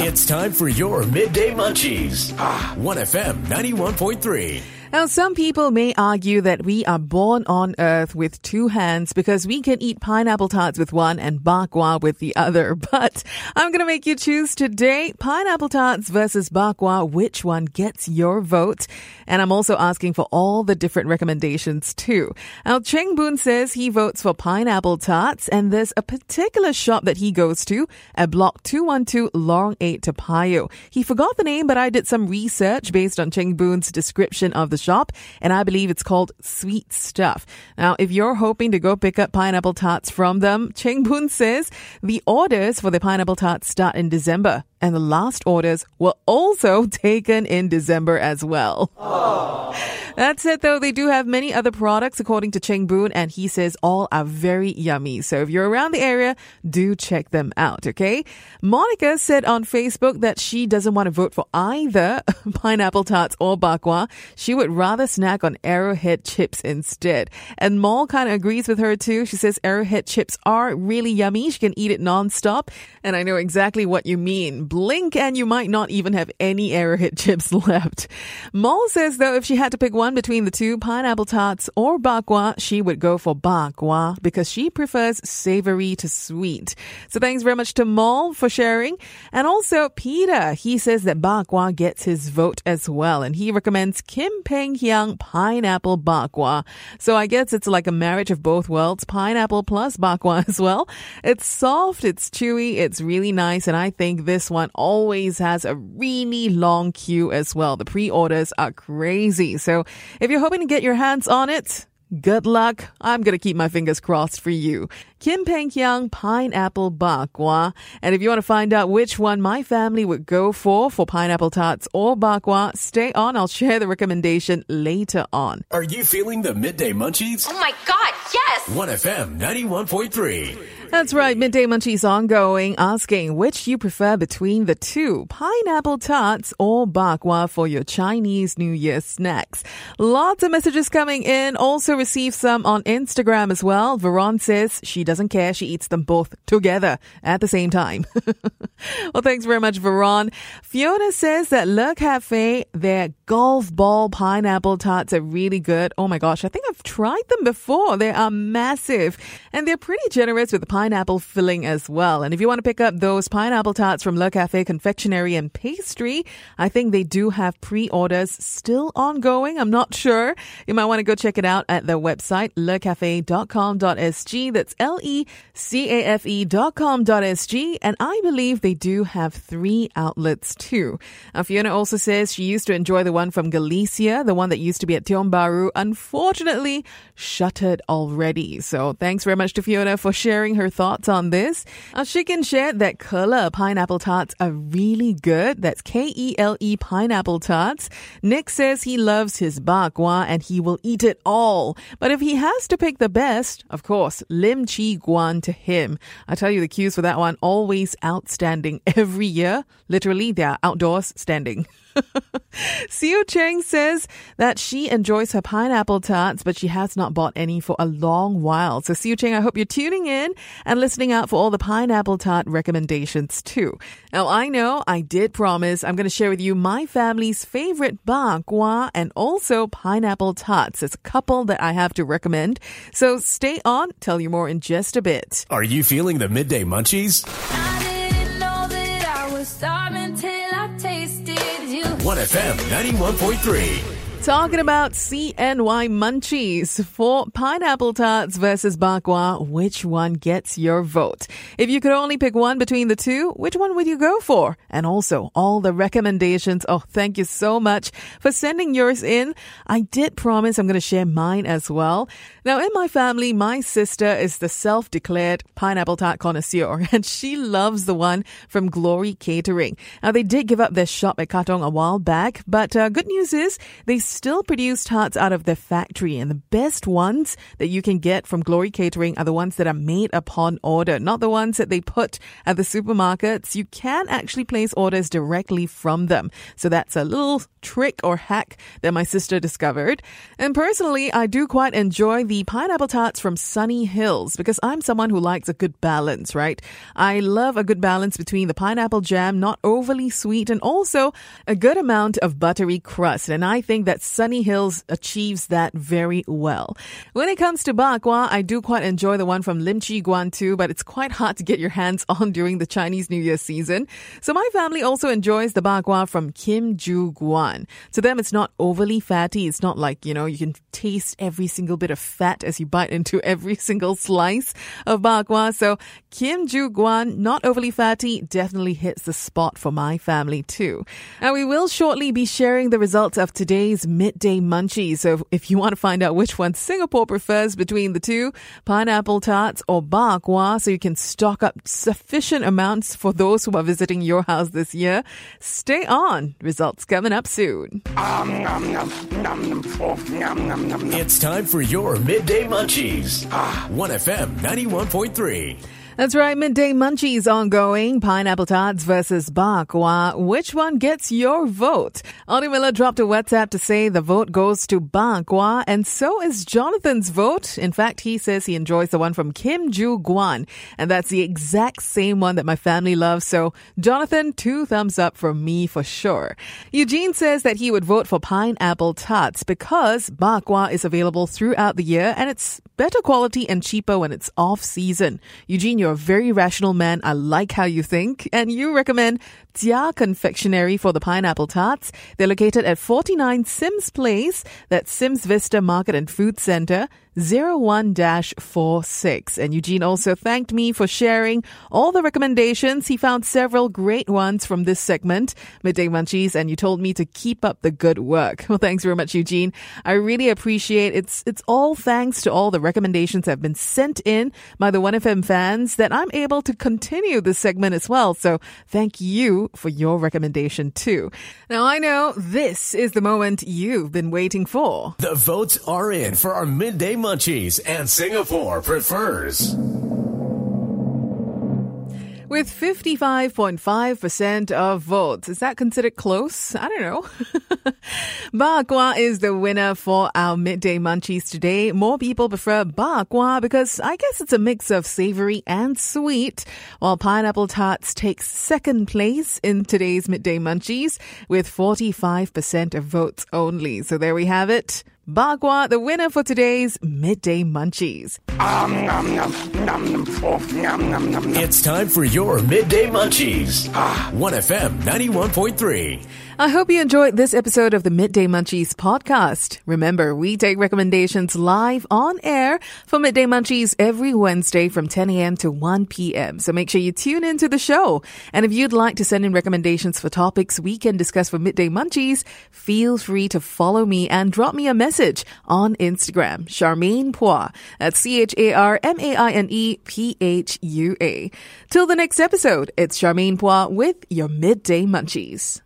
It's time for your midday munchies. 1FM 91.3. Now, some people may argue that we are born on earth with two hands because we can eat pineapple tarts with one and bakwa with the other. But I'm going to make you choose today pineapple tarts versus bakwa. Which one gets your vote? And I'm also asking for all the different recommendations too. Now, Cheng Boon says he votes for pineapple tarts and there's a particular shop that he goes to at block 212 Lorong 8 Toa Payoh. He forgot the name, but I did some research based on Cheng Boon's description of the shop, and I believe it's called Sweet Stuff. Now, if you're hoping to go pick up pineapple tarts from them, Cheng Boon says the orders for the pineapple tarts start in December, and the last orders were also taken in December as well. Oh. That's it though. They do have many other products according to Cheng Boon and he says all are very yummy. So if you're around the area, do check them out, okay? Monica said on Facebook that she doesn't want to vote for either pineapple tarts or bakwa. She would rather snack on arrowhead chips instead. And Maul kind of agrees with her too. She says arrowhead chips are really yummy. She can eat it nonstop. And I know exactly what you mean. Blink and you might not even have any arrowhead chips left. Maul says though if she had to pick one between the two, pineapple tarts or bakwa, she would go for bakwa because she prefers savory to sweet. So thanks very much to Maul for sharing. And also Peter, he says that bakwa gets his vote as well. And he recommends Kim Peng Hiang pineapple bakwa. So I guess it's like a marriage of both worlds, pineapple plus bakwa as well. It's soft, it's chewy, it's really nice. And I think this one always has a really long queue as well. The pre-orders are crazy. So if you're hoping to get your hands on it, Good luck. I'm going to keep my fingers crossed for you. Kim Peng Hiang Pineapple Bakwa. And if you want to find out which one my family would go for, for pineapple tarts or bakwa, stay on. I'll share the recommendation later on. Are you feeling the midday munchies? Oh my god, yes! 1FM 91.3. That's right. Midday Munchies ongoing, asking which you prefer between the two, pineapple tarts or bakwa for your Chinese New Year snacks. Lots of messages coming in. Also received some on Instagram as well. Veron says she doesn't care. She eats them both together at the same time. well, thanks very much, Veron. Fiona says that Le Cafe, their golf ball pineapple tarts are really good. Oh my gosh. I think I've tried them before. They are massive and they're pretty generous with the pineapple filling as well. And if you want to pick up those pineapple tarts from Le Cafe Confectionery and Pastry, I think they do have pre-orders still ongoing. I'm not sure. You might want to go check it out at their website, lecafe.com.sg. That's L-E-C-A-F-E dot com dot S-G. And I believe they do have three outlets too. Now, Fiona also says she used to enjoy the one from Galicier, the one that used to be at Tiong Bahru. Unfortunately, shuttered already. So thanks very much to Fiona for sharing her thoughts on this. Uh, she can share that Kele pineapple tarts are really good. That's K-E-L-E pineapple tarts. Nick says he loves his bakwa and he will eat it all. But if he has to pick the best, of course, Lim Chee Guan to him. I tell you, the queues for that one always outstanding every year. Literally, they are outdoors standing. Siu Cheng says that she enjoys her pineapple tarts, but she has not bought any for a long while. So Siu Cheng, I hope you're tuning in and listening out for all the pineapple tart recommendations too. Now I know I did promise I'm going to share with you my family's favorite bakwa and also pineapple tarts. It's a couple that I have to recommend. So stay on. Tell you more in just a bit. Are you feeling the midday munchies? 1FM 91.3. Talking about CNY munchies for pineapple tarts versus bakwa, which one gets your vote? If you could only pick one between the two, which one would you go for? And also all the recommendations. Oh, thank you so much for sending yours in. I did promise I'm going to share mine as well. Now, in my family, my sister is the self-declared pineapple tart connoisseur, and she loves the one from Glory Catering. Now, they did give up their shop at Katong a while back, but uh, good news is they still produce tarts out of their factory, and the best ones that you can get from Glory Catering are the ones that are made upon order, not the ones that they put at the supermarkets. You can actually place orders directly from them. So that's a little trick or hack that my sister discovered. And personally, I do quite enjoy the pineapple tarts from Sunny Hills because I'm someone who likes a good balance, right? I love a good balance between the pineapple jam, not overly sweet, and also a good amount of buttery crust. And I think that Sunny Hills achieves that very well. When it comes to bakwa, I do quite enjoy the one from Lim Chee Guan too, but it's quite hard to get your hands on during the Chinese New Year season. So my family also enjoys the bakwa from Kim Joo Guan. To them, it's not overly fatty. It's not like, you know, you can taste every single bit of fat as you bite into every single slice of bakwa. So Kim Joo Guan, not overly fatty, definitely hits the spot for my family too. And we will shortly be sharing the results of today's midday munchies. So if you want to find out which one Singapore prefers between the two, pineapple tarts or bakwa, so you can stock up sufficient amounts for those who are visiting your house this year, stay on. Results coming up soon. It's time for your midday munchies. 1FM 91.3. That's right, midday munchies ongoing. Pineapple tarts versus bakwa. Which one gets your vote? Audie Miller dropped a WhatsApp to say the vote goes to bakwa, and so is Jonathan's vote. In fact, he says he enjoys the one from Kim Joo Guan, and that's the exact same one that my family loves. So, Jonathan, two thumbs up from me for sure. Eugene says that he would vote for pineapple tarts because bakwa is available throughout the year, and it's better quality and cheaper when it's off season. Eugene, you're a very rational man. I like how you think. And you recommend Jia Confectionery for the pineapple tarts. They're located at 49 Sims Place. That's Sims Vista Market and Food Center. 01-46. And Eugene also thanked me for sharing all the recommendations. He found several great ones from this segment, Midday Munchies, and you told me to keep up the good work. Well, thanks very much, Eugene. I really appreciate it's it's all thanks to all the recommendations that have been sent in by the 1FM fans that I'm able to continue this segment as well. So thank you for your recommendation too. Now I know this is the moment you've been waiting for. The votes are in for our midday and Singapore prefers. With 55.5% of votes. Is that considered close? I don't know. bakwa is the winner for our midday munchies today. More people prefer bakwa because I guess it's a mix of savory and sweet, while pineapple tarts takes second place in today's midday munchies with 45% of votes only. So there we have it. Bagua, the winner for today's midday munchies. It's time for your midday munchies. 1FM 91.3. I hope you enjoyed this episode of the Midday Munchies podcast. Remember, we take recommendations live on air for Midday Munchies every Wednesday from 10 a.m. to 1 p.m. So make sure you tune into the show. And if you'd like to send in recommendations for topics we can discuss for Midday Munchies, feel free to follow me and drop me a message on Instagram, Charmaine Phua. That's C-H-A-R-M-A-I-N-E P-H-U-A. Till the next episode, it's Charmaine Phua with your Midday Munchies.